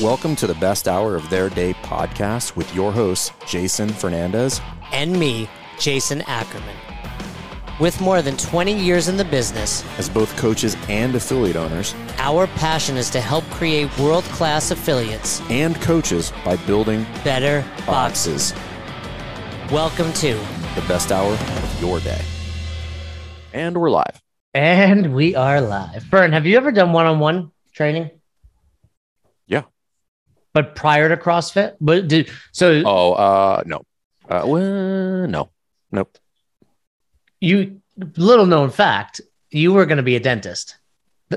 Welcome to the best hour of their day podcast with your hosts, Jason Fernandez. and me, Jason Ackerman. With more than 20 years in the business, As both coaches and affiliate owners, our passion is to help create world class affiliates, and coaches by building better boxes. boxes. Welcome to The best hour of your day. And we're live. And we are live. Fern, have you ever done one on one training? But prior to CrossFit? But did so Oh, uh, no. Uh, well, no. Nope. you little known fact, you were going to be a dentist. Uh,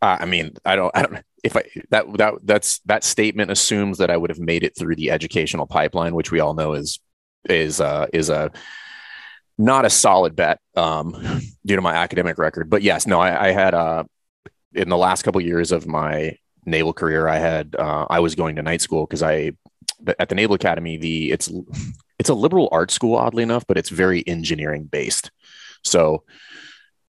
I mean, I don't, I don't, if I, that, that, that's, that statement assumes that I would have made it through the educational pipeline, which we all know is, is, uh, is a, not a solid bet, um, due to my academic record. But yes, no, I, I had, uh, in the last couple years of my naval career, I had, uh, I was going to night school because I, at the Naval Academy, the, it's, it's a liberal arts school, oddly enough, but it's very engineering based. So,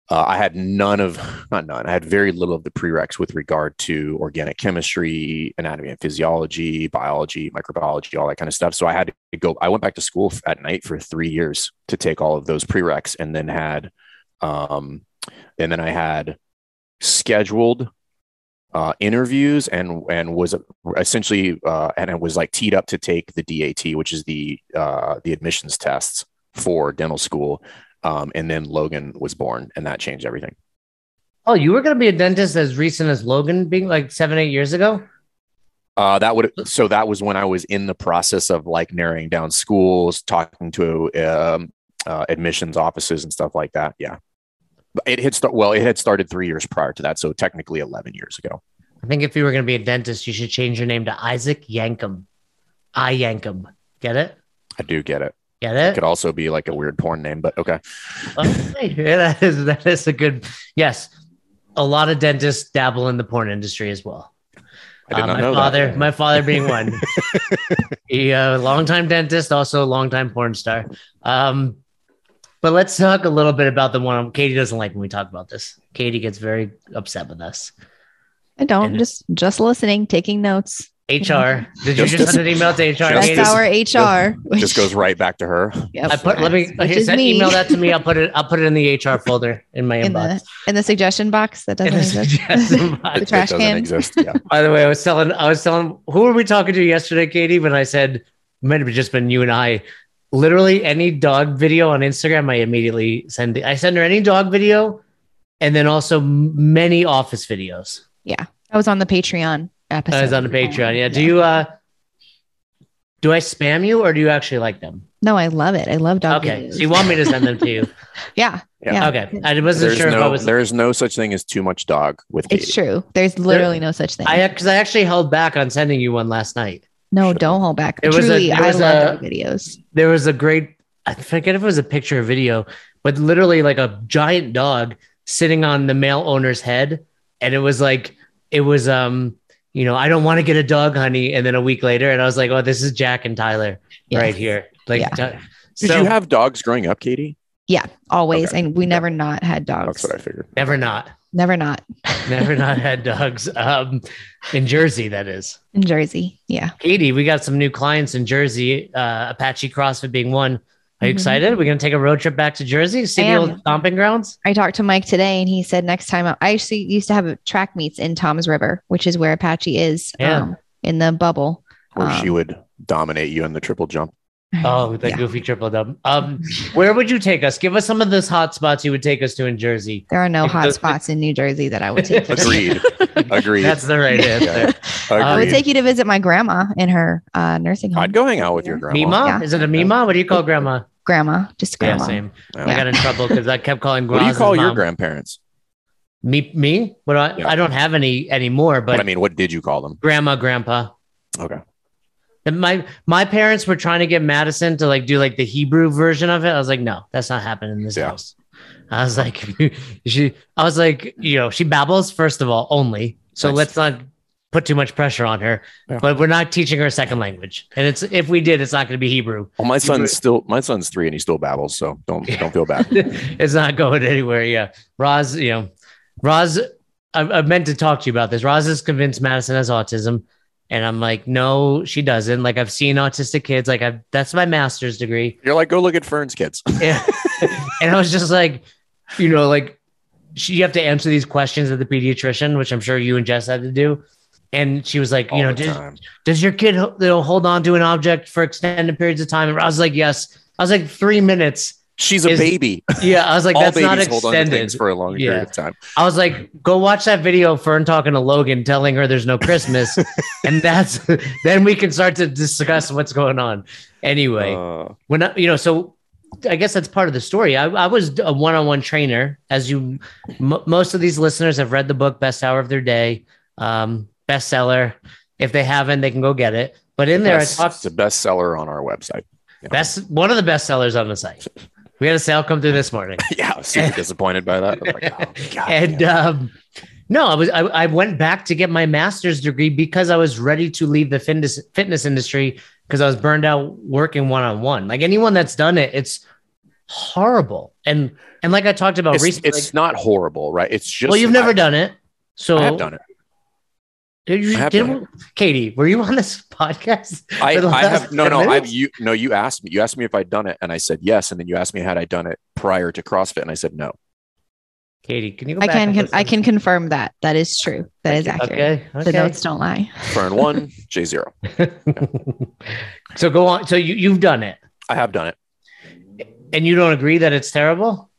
uh, I had none of, not none, I had very little of the prereqs with regard to organic chemistry, anatomy and physiology, biology, microbiology, all that kind of stuff. So I had to go, I went back to school at night for three years to take all of those prereqs and then had, um, and then I had scheduled uh, interviews and and was essentially uh, and it was like teed up to take the DAT, which is the uh, the admissions tests for dental school. Um, and then Logan was born, and that changed everything. Oh, you were going to be a dentist as recent as Logan being like seven, eight years ago? Uh, that would so that was when I was in the process of like narrowing down schools, talking to um, uh, admissions offices and stuff like that. Yeah, it had start well, it had started three years prior to that, so technically eleven years ago. I think if you were going to be a dentist, you should change your name to Isaac Yankum. I Yankum. Get it? I do get it. Get It it? could also be like a weird porn name, but okay. Okay. Yeah, that is that is a good yes. A lot of dentists dabble in the porn industry as well. Uh, my father, that. my father being one. he a longtime dentist, also a longtime porn star. Um, but let's talk a little bit about the one. Katie doesn't like when we talk about this. Katie gets very upset with us. I don't And- just just listening, taking notes. HR. Did you Just- just send an email to HR? Just- Katie? That's our HR. It just goes right back to her. Yep. I put let me Which is send, me. email that to me. I'll put it. I'll put it in the HR folder in my in inbox. the in the suggestion box that doesn't the exist. box. The trash it doesn't can. exist. Yeah. By the way, I was telling, I was telling, who were we talking to yesterday, Katie? When I said, might have just been you and I. Literally, any dog video on Instagram, I immediately send. I send her any dog video, and then also many office videos. Yeah, I was on the Patreon episode. I was on the Patreon. Yeah. Do you? uh Do I spam you, or do you actually like them? No, I love it. I love dog Okay. videos. So you want me to send them to you? yeah, Yeah. yeah. Okay. I wasn't There's sure if I no was. there's no such thing as too much dog with Katie. It's true. There's literally no such thing. I because I actually held back on sending you one last night. No, don't hold back. It was a- Truly, there I was love a- dog videos. there was a great i forget if it was a picture or video but literally like a giant dog sitting on the male owner's head and it was like it was um you know i don't want to get a dog honey and then a week later and i was like oh this is jack and tyler Yes. right here like Yeah. Ty- Did you have dogs growing up, Katie? Yeah, always. Okay. And we never not had dogs. That's what I figured. never not Never not never not had dogs um in jersey that is in Jersey. Yeah. katie we got some new clients in jersey uh apache crossfit being one are you Mhm. excited we're gonna take a road trip back to jersey see the old stomping grounds I talked to Mike today and he said next time I actually used to have a track meets in Toms River, which is where Apache is Yeah. um, in the bubble. Where she Um, would dominate you in the triple jump. Oh, the Yeah. goofy triple dub. Um, where would you take us? Give us some of those hot spots you would take us to in Jersey. There are no Like hot those- spots in New Jersey that I would take. you to. Agreed. Agreed. That's the right answer. I would take you to visit my grandma in her uh, nursing home. I'd go hang out with your grandma. Mima? Yeah. Is it a Mima? What do you call grandma? grandma, just Yeah, grandma. same. Yeah. I got in trouble because I kept calling What do you Graz's call your mom. grandparents? Me, me? What do I, Yeah. I don't have any anymore, but But I mean, what did you call them? grandma, grandpa. Okay. And my my parents were trying to get Madison to like do like the Hebrew version of it. I was like, no, that's not happening in this Yeah. house. I was like, she. I was like, you know, she babbles first of all only, so Nice. let's not put too much pressure on her. Yeah. But we're not teaching her a second language, and it's if we did, it's not going to be Hebrew. Well, my son's still my son's three and he still babbles, so don't don't feel bad. it's not going anywhere. Yeah, Roz, you know, Roz. I, I meant to talk to you about this. Roz is convinced Madison has autism. And I'm like, no, she doesn't. Like I've seen autistic kids. Like I've that's my master's degree. You're like, go look at Fern's kids. Yeah. and I was just like, you know, like she, you have to answer these questions at the pediatrician, which I'm sure you and Jess had to do. And she was like, all you know, does, does your kid you know, hold on to an object for extended periods of time? And I was like, yes. I was like, three minutes. She's a is- baby. Yeah. I was like, that's not babies hold on to extended. things for a long Yeah. period of time. I was like, go watch that video of Fern talking to Logan, telling her there's no Christmas. and that's then we can start to discuss what's going on. Anyway, Uh, when I, you know, so I guess that's part of the story. I, I was a one-on-one trainer, as you m- most of these listeners have read the book "Best Hour of Their Day," um, bestseller. If they haven't, they can go get it. But in there, I best- talked it's a bestseller on our website. best one of the best sellers on the site. We had a sale come through this morning. yeah, I was super disappointed by that. Like, oh, God and um, no, I was I, I went back to get my master's degree because I was ready to leave the fitness fitness industry because I was burned out working one on one. Like anyone that's done it, it's horrible. And and like I talked about it's, recently, it's not horrible, right? It's just well, you've never I, done it, so I have done it. Did you, did- done Katie, were you on this podcast? I, I have no 10 no I've you no you asked me you asked me if I'd done it and I said yes and then you asked me had I done it prior to CrossFit and I said no. Katie, can you go I back can, can I can confirm that. That is true. That is accurate. Okay, The notes don't lie. Fern one, J zero. so go on. So you you've done it, I have done it. and you don't agree that it's terrible.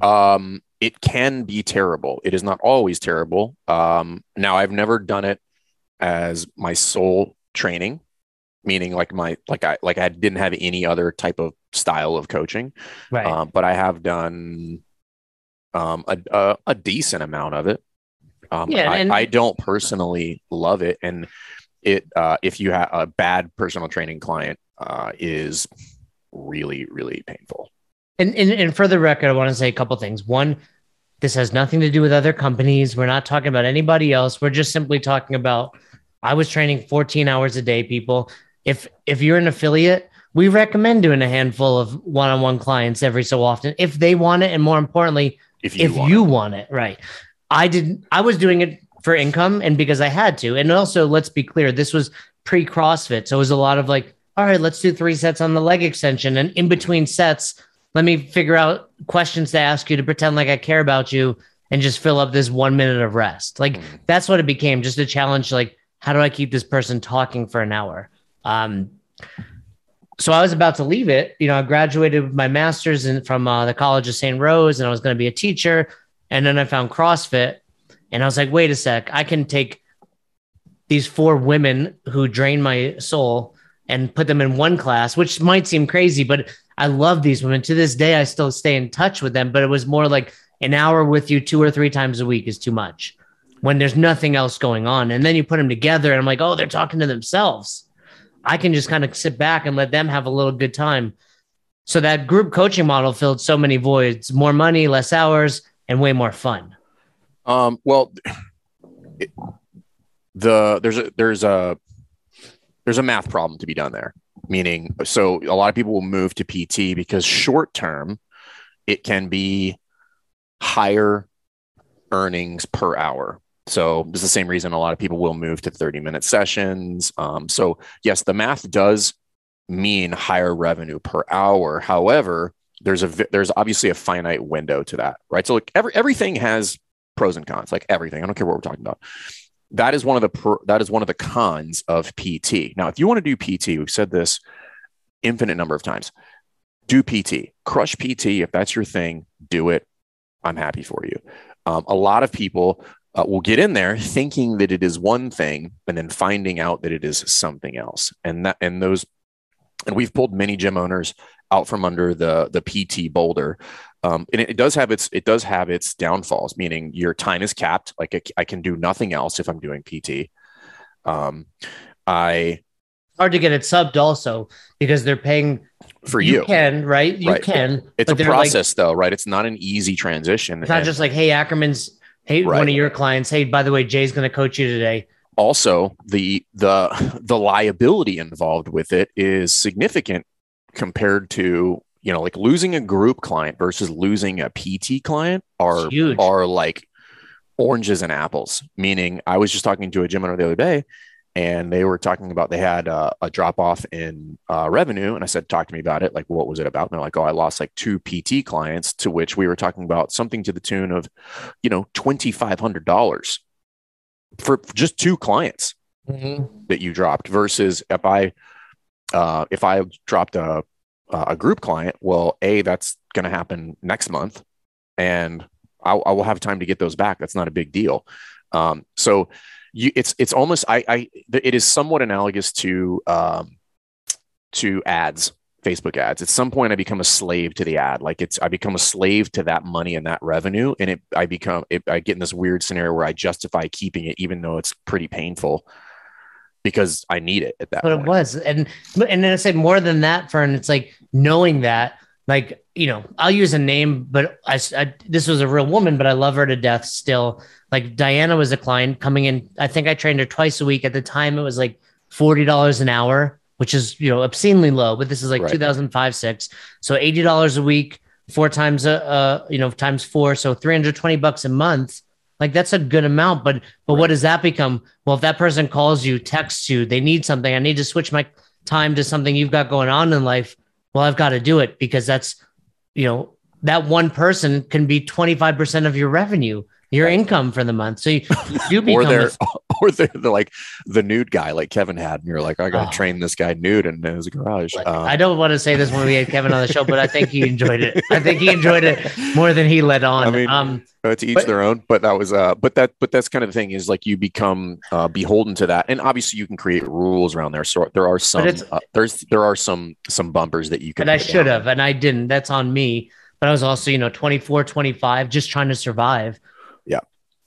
Um, it can be terrible. It is not always terrible. Um, now I've never done it as my sole training, meaning like my like I like I didn't have any other type of style of coaching. Right. Um, but I have done um, a, a a decent amount of it. Um, Yeah, I, and- I don't personally love it, and it uh, if you have a bad personal training client uh, is really really painful. And, and, and for the record, I want to say a couple things. One, this has nothing to do with other companies. We're not talking about anybody else. We're just simply talking about I was training 14 hours a day, people. If if you're an affiliate, we recommend doing a handful of one-on-one clients every so often if they want it, and more importantly, If you if want you want it, right? I didn't. I was doing it for income and because I had to. And also, let's be clear, this was pre CrossFit, so it was a lot of like, all right, let's do three sets on the leg extension, and in between sets, let me figure out questions to ask you to pretend like I care about you and just fill up this one minute of rest. Like Mhm. that's what it became, just a challenge. Like, how do I keep this person talking for an hour? Um, so I was about to leave it. You know, I graduated with my master's in, from uh, the College of St. Rose, and I was going to be a teacher. And then I found CrossFit, and I was like, wait a sec, I can take these four women who drain my soul and put them in one class, which might seem crazy, but I love these women. To this day, I still stay in touch with them, but it was more like an hour with you two or three times a week is too much when there's nothing else going on. And then you put them together, and I'm like, oh, they're talking to themselves. I can just kind of sit back and let them have a little good time. So that group coaching model filled so many voids more money, less hours, and way more fun. Um, well, it- the there's a there's a there's a math problem to be done there. Meaning, so a lot of people will move to PT because short term, it can be higher earnings per hour. So it's the same reason a lot of people will move to 30 minute sessions. Um, so yes, the math does mean higher revenue per hour. However, there's a there's obviously a finite window to that, right? So like every everything has pros and cons, like everything. I don't care what we're talking about. That is one of the that is one of the cons of PT. Now, if you want to do PT, we've said this infinite number of times. Do PT, crush PT. If that's your thing, do it. I'm happy for you. Um, a lot of people uh, will get in there thinking that it is one thing, and then finding out that it is something else. And that and those, and we've pulled many gym owners out from under the the PT boulder um, and it, it does have its it does have its downfalls meaning your time is capped like I, I can do nothing else if i'm doing pt um, i Hard to get it subbed also because they're paying for you, can, right? You Right. can. it's a they're like- process though right it's not an easy transition It's not And just like, hey, Ackerman's, hey, Right. one of your clients, hey, by the way, Jay's going to coach you today. also the the the liability involved with it is significant compared to you know like losing a group client versus losing a pt client are are like oranges and apples. Meaning, I was just talking to a gym owner the other day, and they were talking about they had uh, a drop off in uh, revenue and i said talk to me about it like what was it about and they're like oh i lost like two pt clients to which we were talking about something to the tune of you know $2500 for just two clients mm-hmm. that you dropped versus if i uh, if i dropped a a group client well a that's going to happen next month and I'll, I will have time to get those back that's not a big deal um, so you it's it's almost I I it is somewhat analogous to um to ads Facebook ads. At some point, I become a slave to the ad. Like it's, I become a slave to that money and that revenue, and it, I become, it, I get in this weird scenario where I justify keeping it, even though it's pretty painful, because I need it at that. But point. it was, and and then I say more than that, Fern. It's like knowing that, like you know, I'll use a name, but I, I this was a real woman, but I love her to death still. Like Diana was a client coming in. I think I trained her twice a week. At the time, it was like forty dollars an hour, which is you know obscenely low. But this is like right. 2005 six, so eighty dollars a week, four times a uh, you know times four, so three hundred twenty bucks a month. Like that's a good amount. But but right. what does that become? Well, if that person calls you, texts you, they need something. I need to switch my time to something you've got going on in life. Well, I've got to do it because that's you know that one person can be 25% of your revenue your income for the month. So you, you become or they're a, or they're, they're, like the nude guy like Kevin had, and you're like, I got to oh. train this guy nude in his garage. Um, I don't want to say this when we had Kevin on the show, but I think he enjoyed it. I think he enjoyed it more than he let on. I mean, um, to each but, their own, but that was uh, but that but that's kind of the thing is like you become uh, beholden to that, and obviously you can create rules around there. So there are some uh, there's there are some some bumpers that you can. And I should have, and I didn't. That's on me. But I was also, you know, 24, 25, just trying to survive.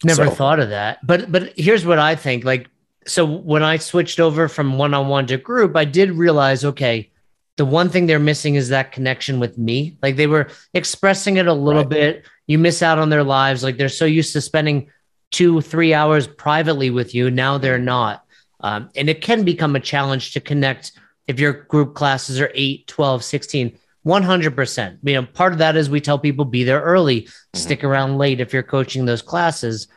Never so. thought of that. But but here's what I think. Like, so when I switched over from one-on-one to group, I did realize, okay, the one thing they're missing is that connection with me. Like they were expressing it a little right. bit. You miss out on their lives. Like they're so used to spending two, three hours privately with you. Now they're not. Um, and it can become a challenge to connect if your group classes are 8, 12, 16. 100%. You know, part of that is we tell people be there early, mm-hmm. stick around late if you're coaching those classes.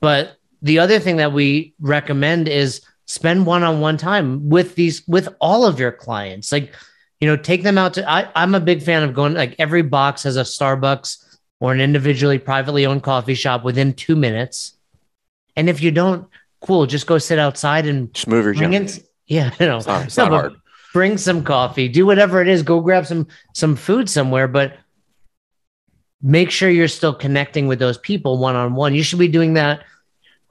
But the other thing that we recommend is spend one-on-one time with these with all of your clients. Like, you know, take them out to I, I'm a big fan of going like every box has a Starbucks or an individually privately owned coffee shop within two minutes. And if you don't, cool, just go sit outside and just move your in, Yeah, you know, it's not, it's not hard bring some coffee, do whatever it is, go grab some some food somewhere, but make sure you're still connecting with those people one on one. You should be doing that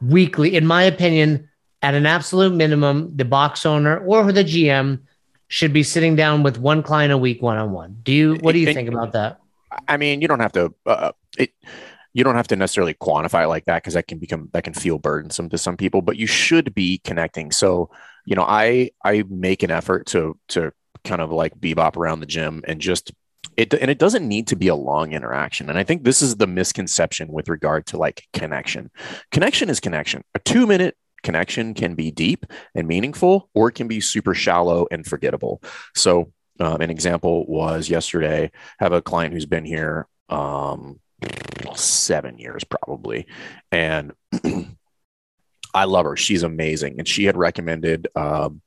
weekly in my opinion at an absolute minimum the box owner or the GM should be sitting down with one client a week one on one. Do you what do you think about that? I mean, you don't have to uh, it you don't have to necessarily quantify it like that because that can become that can feel burdensome to some people, but you should be connecting. So you know, I I make an effort to to kind of like bebop around the gym and just it and it doesn't need to be a long interaction. And I think this is the misconception with regard to like connection. Connection is connection. A two minute connection can be deep and meaningful, or it can be super shallow and forgettable. So um, an example was yesterday. I have a client who's been here um, seven years probably, and I love her. She's amazing. And she had recommended um,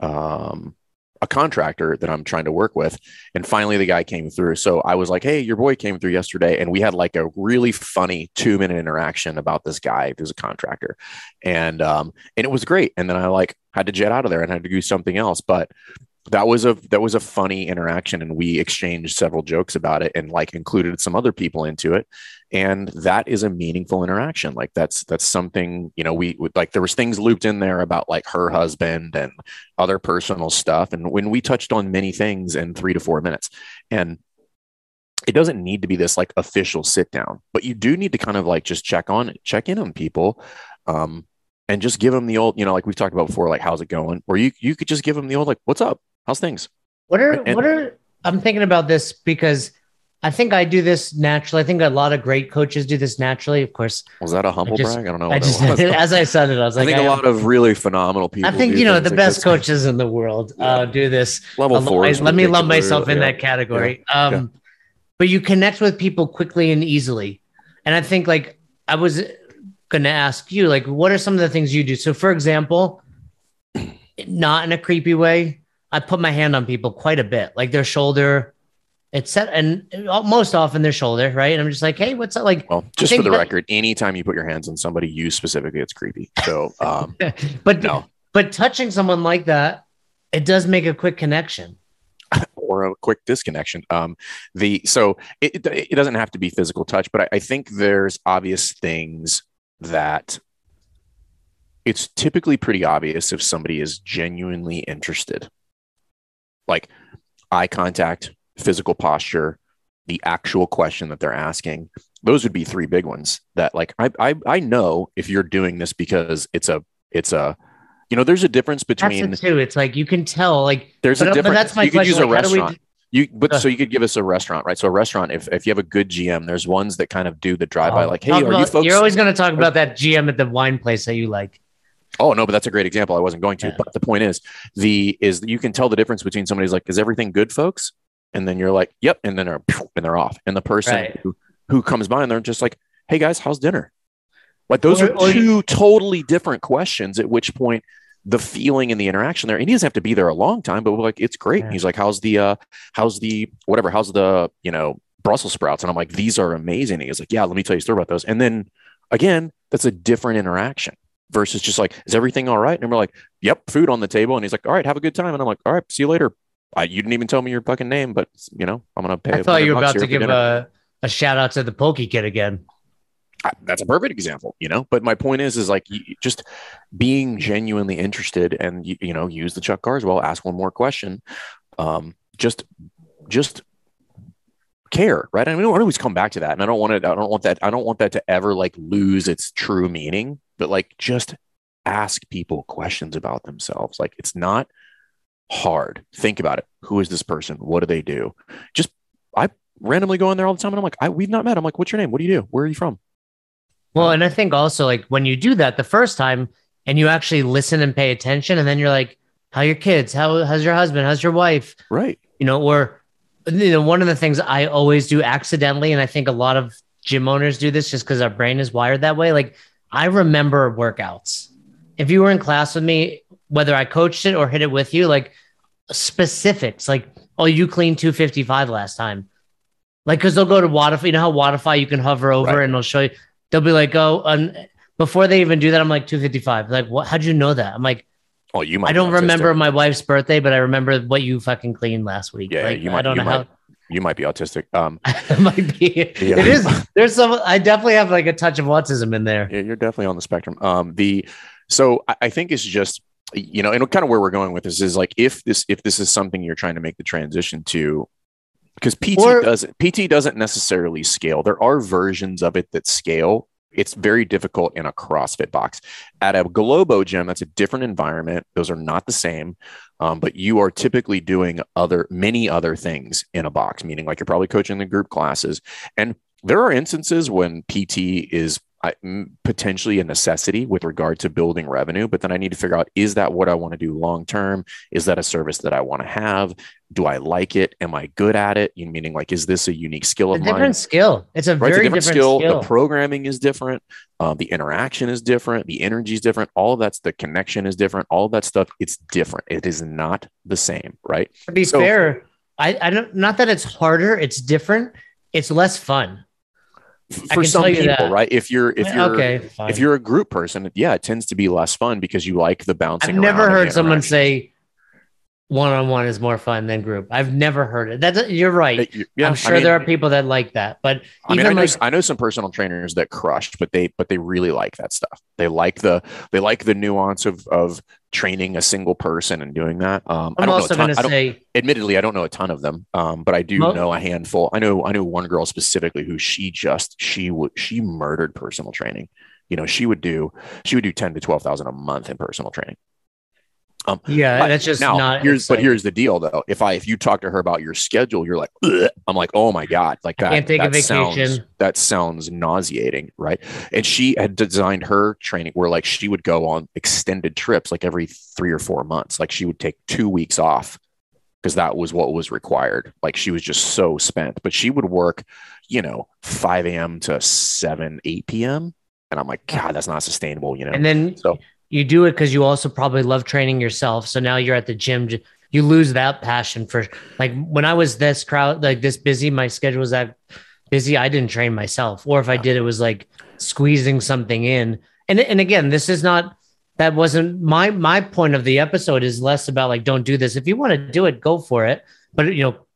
um, a contractor that I'm trying to work with. And finally, the guy came through. So I was like, hey, your boy came through yesterday. And we had like a really funny two minute interaction about this guy who's a contractor. And, um, and it was great. And then I like had to jet out of there and had to do something else. But that was a that was a funny interaction and we exchanged several jokes about it and like included some other people into it. And that is a meaningful interaction. Like that's that's something you know we like there was things looped in there about like her husband and other personal stuff. And when we touched on many things in 3 to 4 minutes. And it doesn't need to be this like official sit down but you do need to kind of like just check on check in on people um and just give them the old you know like we've talked about before like how's it going? Or you you could just give them the old like what's up How's things? What are and, what are I'm thinking about this because I think I do this naturally. I think a lot of great coaches do this naturally. Of course. Was that a humble just, brag? I don't know. I just, as I said it, I was like, I think I, a lot of really phenomenal people. I think you know the like best coaches in the world uh, do this. Level four. let me lump myself in yeah. that category. Yeah. Um, but you connect with people quickly and easily, and I think like I was going to ask you, like, what are some of the things you do? So, for example, not in a creepy way. I put my hand on people quite a bit, like their shoulder. It's set, and most often their shoulder, right? And I'm just like, hey, what's up? Like, well, just for the that, record, anytime you put your hands on somebody, you specifically, it's creepy. So, um, but no, but touching someone like that, it does make a quick connection or a quick disconnection. Um, the so it, it doesn't have to be physical touch, but I, I think there's obvious things that it's typically pretty obvious if somebody is genuinely interested like eye contact, physical posture, the actual question that they're asking. Those would be three big ones that like I I, I know if you're doing this because it's a it's a you know there's a difference between that's it too. It's like you can tell like there's but, a difference. that's my you question. could use like, a restaurant. You, but uh, so you could give us a restaurant, right? So a restaurant, if, if you have a good GM, there's ones that kind of do the drive by, oh, like, hey, are about, you folks? You're always going to talk about that GM at the wine place that you like. Oh no, but that's a great example. I wasn't going to. Yeah. But the point is, the is you can tell the difference between somebody's like, "Is everything good, folks?" And then you're like, "Yep," and then they're and they're off. And the person right. who, who comes by and they're just like, "Hey guys, how's dinner?" Like those or, are two totally different questions. At which point, the feeling and the interaction there, and he doesn't have to be there a long time, but we're like, "It's great." Yeah. he's like, "How's the uh, how's the whatever? How's the you know Brussels sprouts?" And I'm like, "These are amazing." And he's like, "Yeah, let me tell you a story about those." And then again, that's a different interaction versus just like, is everything all right? And we're like, yep, food on the table. And he's like, all right, have a good time. And I'm like, all right, see you later. I, you didn't even tell me your fucking name, but you know, I'm gonna pay. I thought you were about to give a, a shout out to the Poke Kid again. I, that's a perfect example, you know. But my point is, is like you, just being genuinely interested, and you, you know, use the Chuck Carswell. Ask one more question. Um, just, just care, right? I mean, I always come back to that, and I don't want to. I don't want that. I don't want that to ever like lose its true meaning but like just ask people questions about themselves. Like it's not hard. Think about it. Who is this person? What do they do? Just I randomly go in there all the time and I'm like, I, we've not met. I'm like, what's your name? What do you do? Where are you from? Well, and I think also like when you do that the first time and you actually listen and pay attention, and then you're like, how your kids? How how's your husband? How's your wife? Right. You know, or you know, one of the things I always do accidentally, and I think a lot of gym owners do this just because our brain is wired that way. Like I remember workouts. If you were in class with me, whether I coached it or hit it with you, like specifics, like, oh, you cleaned 255 last time. Like, cause they'll go to Wodify. You know how Wodify you can hover over right. and they'll show you, they'll be like, oh, and before they even do that, I'm like 255. Like, what? How'd you know that? I'm like, Oh, you might. I don't remember my wife's birthday, but I remember what you fucking cleaned last week. Yeah, like, you might. I don't know might. how you might be autistic. Um, it might be. Yeah. It is. There's some. I definitely have like a touch of autism in there. Yeah, you're definitely on the spectrum. Um, the so I, I think it's just you know, and kind of where we're going with this is like if this if this is something you're trying to make the transition to, because PT or, doesn't PT doesn't necessarily scale. There are versions of it that scale. It's very difficult in a CrossFit box. At a Globo gym, that's a different environment. Those are not the same. Um, but you are typically doing other many other things in a box, meaning like you're probably coaching the group classes. And there are instances when PT is potentially a necessity with regard to building revenue, but then I need to figure out is that what I want to do long term? Is that a service that I want to have? Do I like it? Am I good at it? You meaning like is this a unique skill of a mine? Different skill. It's a right? very different, different skill. skill. The programming is different. Um, the interaction is different. The energy is different. All that's the connection is different. All that stuff. It's different. It is not the same, right? To be so, fair, I, I don't. Not that it's harder. It's different. It's less fun for some people, right? If you're if you're okay, if you're a group person, yeah, it tends to be less fun because you like the bouncing. I've never heard someone say one on one is more fun than group. I've never heard it. That's you're right. yeah, I'm sure I mean, there are people that like that, but I mean, I know, like, I know some personal trainers that crushed, but they but they really like that stuff. They like the they like the nuance of of training a single person and doing that. Um, I'm I do not know. Ton, say, admittedly, I don't know a ton of them, um, but I do know a handful. I know I know one girl specifically who she just she would she murdered personal training. You know, she would do she would do ten to twelve thousand a month in personal training. Um, yeah, that's just now, not. Here's but here's the deal though. If I if you talk to her about your schedule, you're like, Ugh. I'm like, oh my god, like that. can't take that a vacation. Sounds, that sounds nauseating, right? And she had designed her training where like she would go on extended trips like every three or four months. Like she would take two weeks off because that was what was required. Like she was just so spent, but she would work, you know, 5 a.m. to 7, 8 p.m. And I'm like, God, that's not sustainable, you know? And then so you do it because you also probably love training yourself. So now you're at the gym. You lose that passion for like when I was this crowd, like this busy, my schedule was that busy. I didn't train myself. Or if I did, it was like squeezing something in. And, and again, this is not, that wasn't my, my point of the episode is less about like, don't do this. If you want to do it, go for it. But you know,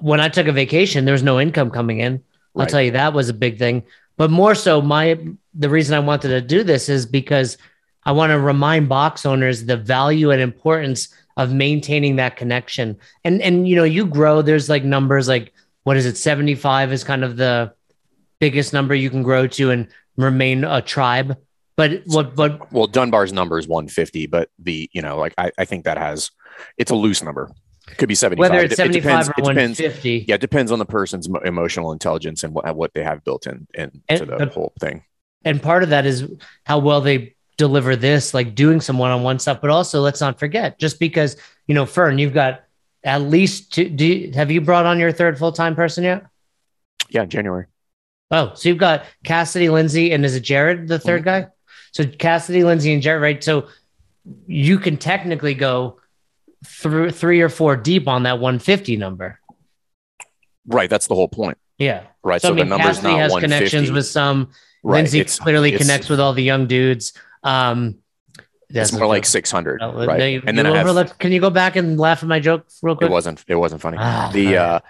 when I took a vacation, there was no income coming in. I'll right. tell you that was a big thing. But more so, my the reason I wanted to do this is because I want to remind box owners the value and importance of maintaining that connection. And and you know, you grow. There's like numbers like what is it? 75 is kind of the biggest number you can grow to and remain a tribe. But what but well, Dunbar's number is 150, but the you know, like I, I think that has it's a loose number. It could be 75. Whether it's 75 it depends, or 150. yeah, it depends on the person's emotional intelligence and what, what they have built in into the whole thing. And part of that is how well they deliver this, like doing some one-on-one stuff. But also, let's not forget, just because you know, Fern, you've got at least two. Do you, have you brought on your third full-time person yet? Yeah, January. Oh, so you've got Cassidy, Lindsay, and is it Jared the 3rd mm-hmm. guy? So Cassidy, Lindsay, and Jared, right? So you can technically go through three or four deep on that 150 number. Right. That's the whole point. Yeah. Right. So, so I mean, the number's Cassidy not has connections with some. Right. Lindsay it's, clearly it's, connects with all the young dudes. Um, it's more like 600, no, right? You, and then I have, can you go back and laugh at my joke real quick? It wasn't, it wasn't funny. Ah, the, uh,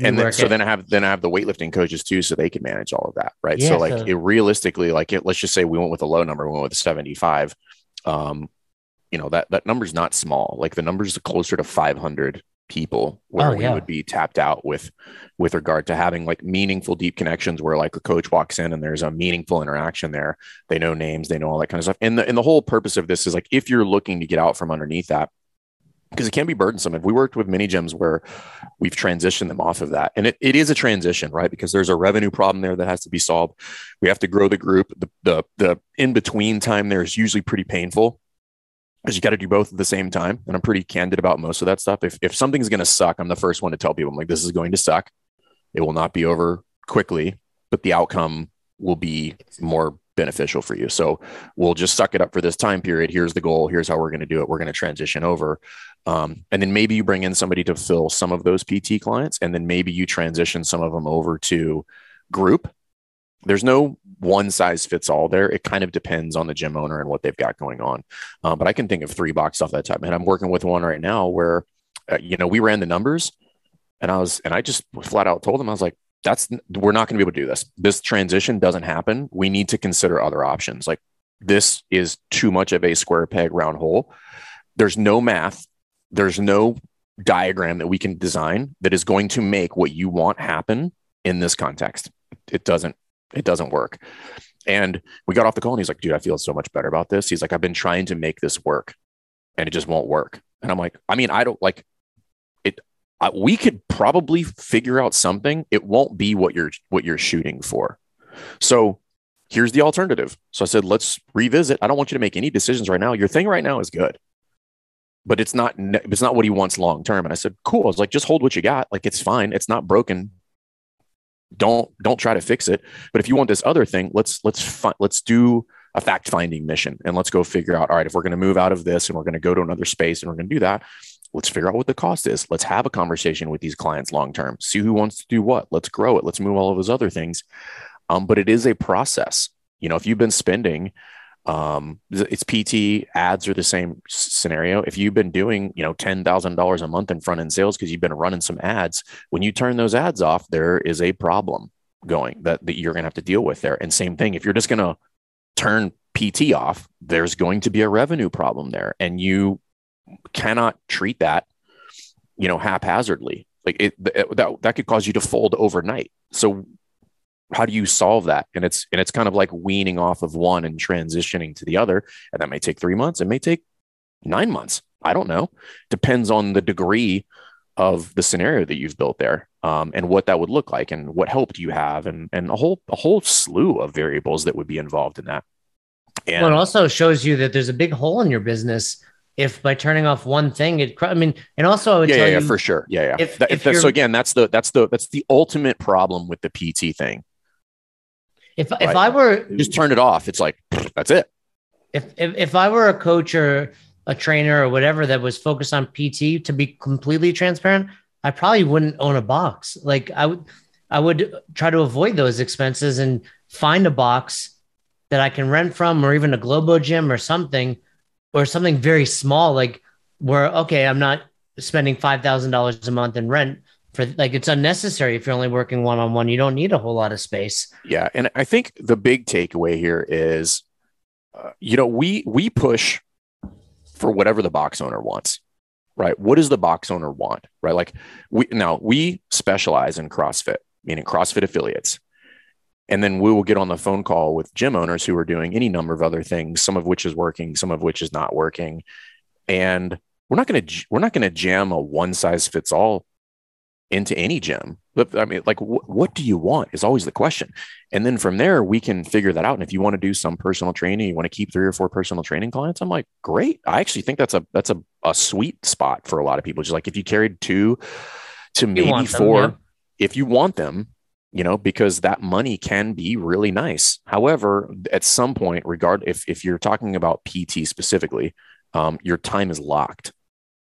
and then, so then I have, then I have the weightlifting coaches too, so they can manage all of that. Right. Yeah, so like so, it realistically, like it, let's just say we went with a low number, we went with a 75. Um, you know that that number's not small like the numbers closer to 500 people where oh, yeah. we would be tapped out with with regard to having like meaningful deep connections where like a coach walks in and there's a meaningful interaction there. They know names they know all that kind of stuff. And the, and the whole purpose of this is like if you're looking to get out from underneath that because it can be burdensome. If we worked with mini gyms where we've transitioned them off of that and it, it is a transition right? Because there's a revenue problem there that has to be solved. We have to grow the group. The the, the in between time there is usually pretty painful because you got to do both at the same time. And I'm pretty candid about most of that stuff. If, if something's going to suck, I'm the first one to tell people, I'm like, this is going to suck. It will not be over quickly, but the outcome will be more beneficial for you. So we'll just suck it up for this time period. Here's the goal. Here's how we're going to do it. We're going to transition over. Um, and then maybe you bring in somebody to fill some of those PT clients. And then maybe you transition some of them over to group there's no one size fits all there. It kind of depends on the gym owner and what they've got going on. Um, but I can think of three box off that type. And I'm working with one right now where, uh, you know, we ran the numbers and I was, and I just flat out told them, I was like, that's, we're not going to be able to do this. This transition doesn't happen. We need to consider other options. Like this is too much of a square peg round hole. There's no math. There's no diagram that we can design that is going to make what you want happen in this context. It doesn't it doesn't work. And we got off the call and he's like, dude, I feel so much better about this. He's like, I've been trying to make this work and it just won't work. And I'm like, I mean, I don't like it. I, we could probably figure out something. It won't be what you're, what you're shooting for. So here's the alternative. So I said, let's revisit. I don't want you to make any decisions right now. Your thing right now is good, but it's not, it's not what he wants long term. And I said, cool. I was like, just hold what you got. Like, it's fine. It's not broken don't don't try to fix it. But if you want this other thing let's let's fi- let's do a fact finding mission and let's go figure out all right if we're going to move out of this and we're going to go to another space and we're going to do that let's figure out what the cost is. Let's have a conversation with these clients long term. See who wants to do what. Let's grow it. Let's move all of those other things. Um, but it is a process. You know if you've been spending um, it's pt ads are the same scenario. If you've been doing you know $10000 a month in front end sales because you've been running some ads when you turn those ads off there is a problem going that, that you're going to have to deal with there. And same thing if you're just going to turn pt off there's going to be a revenue problem there. And you cannot treat that you know haphazardly. Like it, that, that could cause you to fold overnight. So how do you solve that? And it's and it's kind of like weaning off of one and transitioning to the other. And that may take three months it may take nine months i don't know. Depends on the degree of the scenario that you've built there um, and what that would look like and what help do you have and and a whole a whole slew of variables that would be involved in that. And well, it also shows you that there's a big hole in your business if by turning off one thing it i mean and also i would yeah, tell yeah, you for sure. Yeah yeah. if, that, if so again that's the that's the that's the ultimate problem with the pt thing if right. if I were just turn it off, it's like that's it. if, if if I were a coach or a trainer or whatever that was focused on PT, to be completely transparent, I probably wouldn't own a box. Like I would, I would try to avoid those expenses and find a box that I can rent from, or even a Globo gym or something, or something very small, like where okay, I'm not spending five thousand dollars a month in rent for like it's unnecessary if you're only working one on one. You don't need a whole lot of space. Yeah, and I think the big takeaway here is, uh, you know, we we push for whatever the box owner wants, right? What does the box owner want, right? Like we now we specialize in CrossFit, meaning CrossFit affiliates. And then we will get on the phone call with gym owners who are doing any number of other things, some of which is working, some of which is not working. And we're not going to we're not going to jam a one size fits all into any gym. But I mean, like, wh- what do you want is always the question. And then from there, we can figure that out. And if you want to do some personal training, you want to keep three or four personal training clients, I'm like, great. I actually think that's a that's a, a sweet spot for a lot of people. Just like if you carried two to maybe four, them, yeah. if you want them, you know, because that money can be really nice. However, at some point, regard if if you're talking about PT specifically, um, your time is locked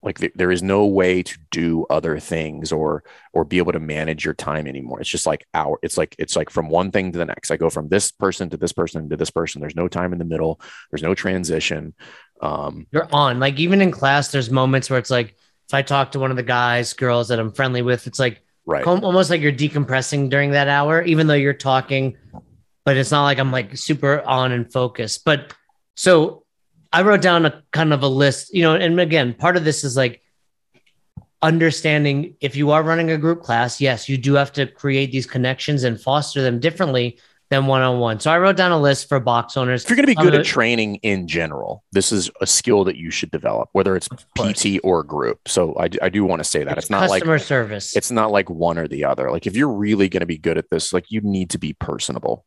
like th- there is no way to do other things or or be able to manage your time anymore. It's just like our it's like it's like from one thing to the next. I go from this person to this person to this person. There's no time in the middle. There's no transition. Um you're on. Like even in class there's moments where it's like if i talk to one of the guys girls that i'm friendly with it's like right. almost like you're decompressing during that hour even though you're talking but it's not like i'm like super on and focused. But so I wrote down a kind of a list, you know, and again, part of this is like understanding if you are running a group class, yes, you do have to create these connections and foster them differently than one on one. So I wrote down a list for box owners. If you're going to be good uh, at training in general, this is a skill that you should develop, whether it's PT or group. So I, I do want to say that it's, it's not customer like service. It's not like one or the other. Like if you're really going to be good at this, like you need to be personable.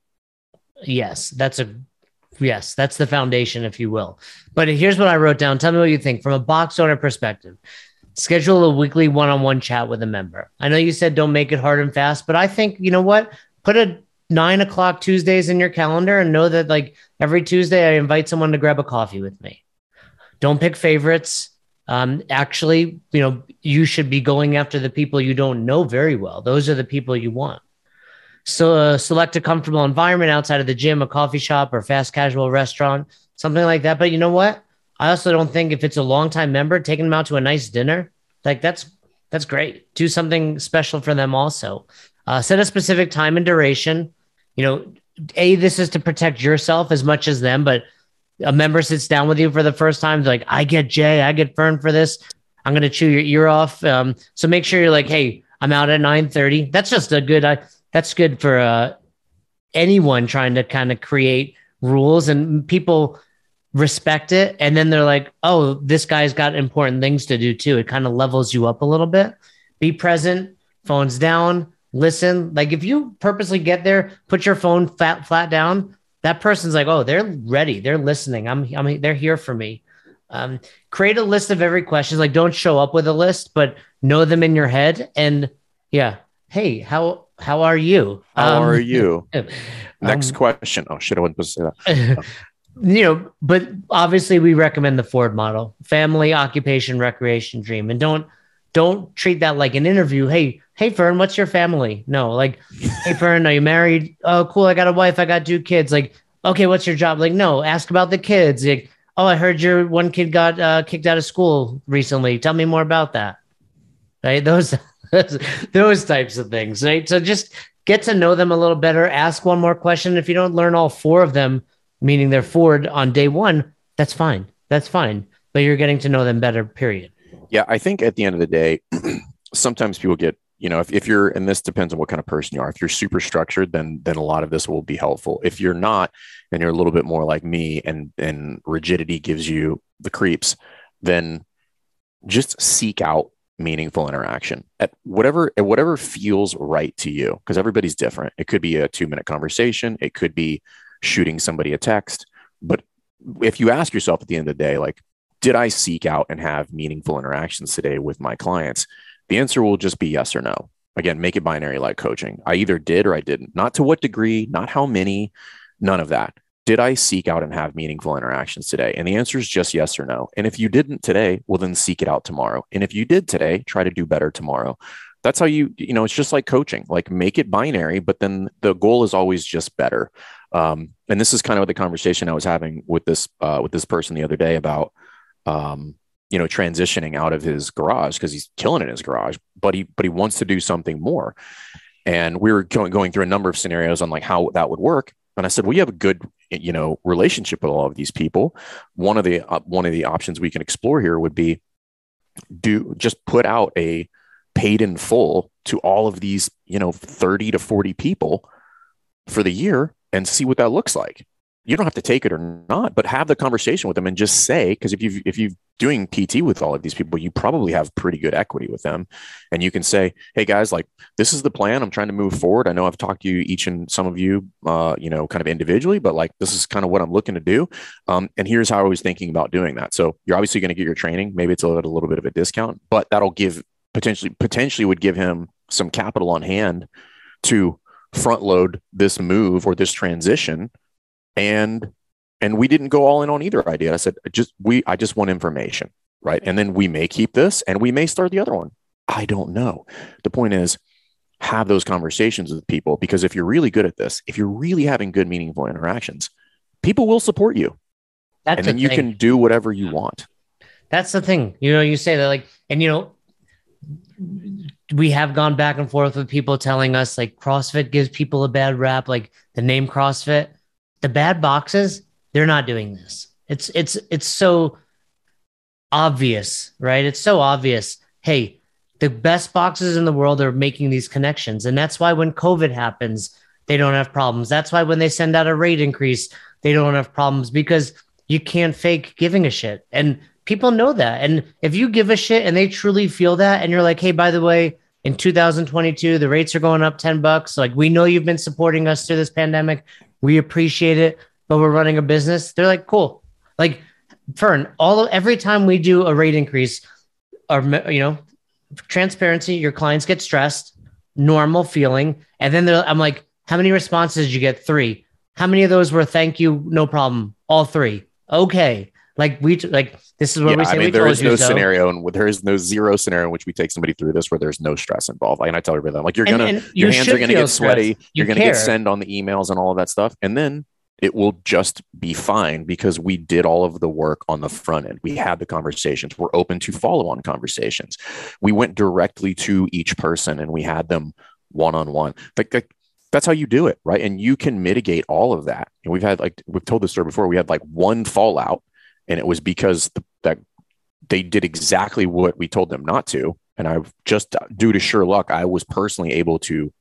Yes, that's a Yes, that's the foundation, if you will. But here's what I wrote down. Tell me what you think from a box owner perspective. Schedule a weekly one on one chat with a member. I know you said don't make it hard and fast, but I think, you know what? Put a nine o'clock Tuesdays in your calendar and know that like every Tuesday I invite someone to grab a coffee with me. Don't pick favorites. Um, actually, you know, you should be going after the people you don't know very well. Those are the people you want. So uh, select a comfortable environment outside of the gym, a coffee shop, or fast casual restaurant, something like that. But you know what? I also don't think if it's a longtime member, taking them out to a nice dinner, like that's that's great. Do something special for them also. Uh, set a specific time and duration. You know, a this is to protect yourself as much as them, but a member sits down with you for the first time, like I get Jay, I get Fern for this. I'm gonna chew your ear off. Um, so make sure you're like, hey, I'm out at 9:30. That's just a good. I that's good for uh, anyone trying to kind of create rules and people respect it. And then they're like oh this guy's got important things to do too. It kind of levels you up a little bit. Be present phones down listen. Like if you purposely get there put your phone flat flat down that person's like oh they're ready. They're listening. I'm, I'm they're here for me. Um, create a list of every question. Like don't show up with a list but know them in your head and yeah. Hey how how are you? How um, are you? Next um, question. Oh shit, I wasn't supposed to say that. you know, but obviously we recommend the Ford model: family, occupation, recreation, dream, and don't don't treat that like an interview. Hey, hey, Fern, what's your family? No, like, hey, Fern, are you married? Oh, cool. I got a wife. I got two kids. Like, okay, what's your job? Like, no, ask about the kids. Like, oh, I heard your one kid got uh, kicked out of school recently. Tell me more about that. Right? Those those types of things, right? So just get to know them a little better. Ask one more question. If you don't learn all four of them, meaning they're Ford on day one, that's fine. That's fine. But you're getting to know them better, period. Yeah. I think at the end of the day, sometimes people get, you know, if, if you're, and this depends on what kind of person you are. If you're super structured, then then a lot of this will be helpful. If you're not, and you're a little bit more like me and and rigidity gives you the creeps, then just seek out meaningful interaction at whatever at whatever feels right to you because everybody's different. It could be a two minute conversation. It could be shooting somebody a text. But if you ask yourself at the end of the day like did i seek out and have meaningful interactions today with my clients? The answer will just be yes or no. Again make it binary like coaching. I either did or i didn't. Not to what degree not how many none of that did I seek out and have meaningful interactions today? And the answer is just yes or no. And if you didn't today, well, then seek it out tomorrow. And if you did today, try to do better tomorrow. That's how you, you know, it's just like coaching, like make it binary, but then the goal is always just better. Um, and this is kind of the conversation I was having with this, uh, with this person the other day about, um, you know, transitioning out of his garage because he's killing in his garage, but he, but he wants to do something more. And we were going, going through a number of scenarios on like how that would work. And I said, you have a good, you know, relationship with all of these people. One of the uh, one of the options we can explore here would be do just put out a paid in full to all of these, you know, 30 to 40 people for the year and see what that looks like you don't have to take it or not, but have the conversation with them and just say, because if you if you're doing PT with all of these people, you probably have pretty good equity with them, and you can say, "Hey guys, like this is the plan. I'm trying to move forward. I know I've talked to you each and some of you, uh, you know, kind of individually, but like this is kind of what I'm looking to do, um, and here's how I was thinking about doing that. So you're obviously going to get your training. Maybe it's a little, a little bit of a discount, but that'll give potentially potentially would give him some capital on hand to front load this move or this transition and and we didn't go all in on either idea. I said, just we, I just want information, right? And then we may keep this, and we may start the other one. I don't know. The point is, have those conversations with people because if you're really good at this, if you're really having good, meaningful interactions, people will support you, That's and then you can do whatever you want. That's the thing. You know, you say that like, and you know, we have gone back and forth with people telling us like CrossFit gives people a bad rap, like the name CrossFit the bad boxes, they're not doing this. It's it's it's so obvious, right? It's so obvious. Hey, the best boxes in the world are making these connections. And that's why when COVID happens, they don't have problems. That's why when they send out a rate increase, they don't have problems because you can't fake giving a shit. And people know that. And if you give a shit and they truly feel that, and you're like, hey, by the way, in 2022, the rates are going up 10 bucks. Like, we know you've been supporting us through this pandemic. We appreciate it, but we're running a business. They're like, cool. Like Fern, all of, every time we do a rate increase, or you know, transparency, your clients get stressed, normal feeling, and then I'm like, how many responses did you get? Three. How many of those were thank you, no problem? All three. Okay. Like we like this is where yeah, we say I mean, there is no so. scenario and there is no zero scenario in which we take somebody through this where there's no stress involved. Like, and I tell everybody, I'm like, you're gonna, and, your hands are gonna get sweaty, you are to get send on the emails and all of that stuff, and then it will just be fine because we did all of the work on the front end. We had the conversations. We're open to follow on conversations. We went directly to each person and we had them one on one. Like, that's how you do it, right? And you can mitigate all of that. And we've had like we've told this story before. We had like one fallout and it was because the, that they did exactly what we told them not to. And I've just due to sure luck, I was personally able to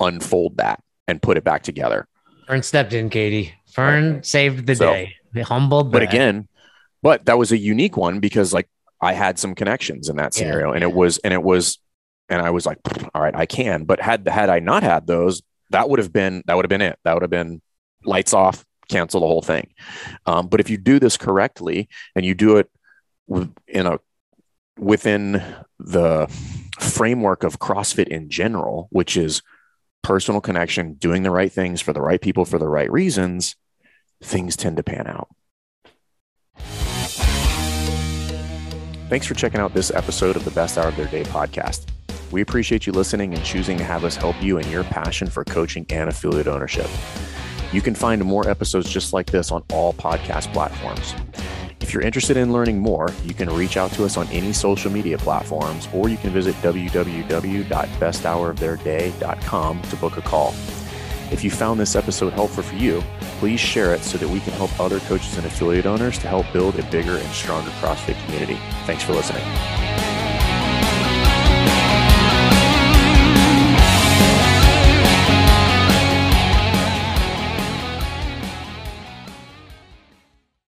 unfold that and put it back together. Fern stepped in, Katie. Fern right. saved the so, day. The humble, but again, but that was a unique one because like I had some connections in that scenario, yeah. and it was and it was, and I was like, all right, I can. But had had I not had those, that would have been that would have been it. That would have been lights off, cancel the whole thing. Um, but if you do this correctly and you do it in a within the framework of CrossFit in general, which is personal connection, doing the right things for the right people for the right reasons, things tend to pan out. Thanks for checking out this episode of the Best Hour of Their Day podcast. We appreciate you listening and choosing to have us help you in your passion for coaching and affiliate ownership. You can find more episodes just like this on all podcast platforms. If you're interested in learning more, you can reach out to us on any social media platforms or you can visit www.besthouroftheirday.com to book a call. If you found this episode helpful for you, please share it so that we can help other coaches and affiliate owners to help build a bigger and stronger CrossFit community. Thanks for listening.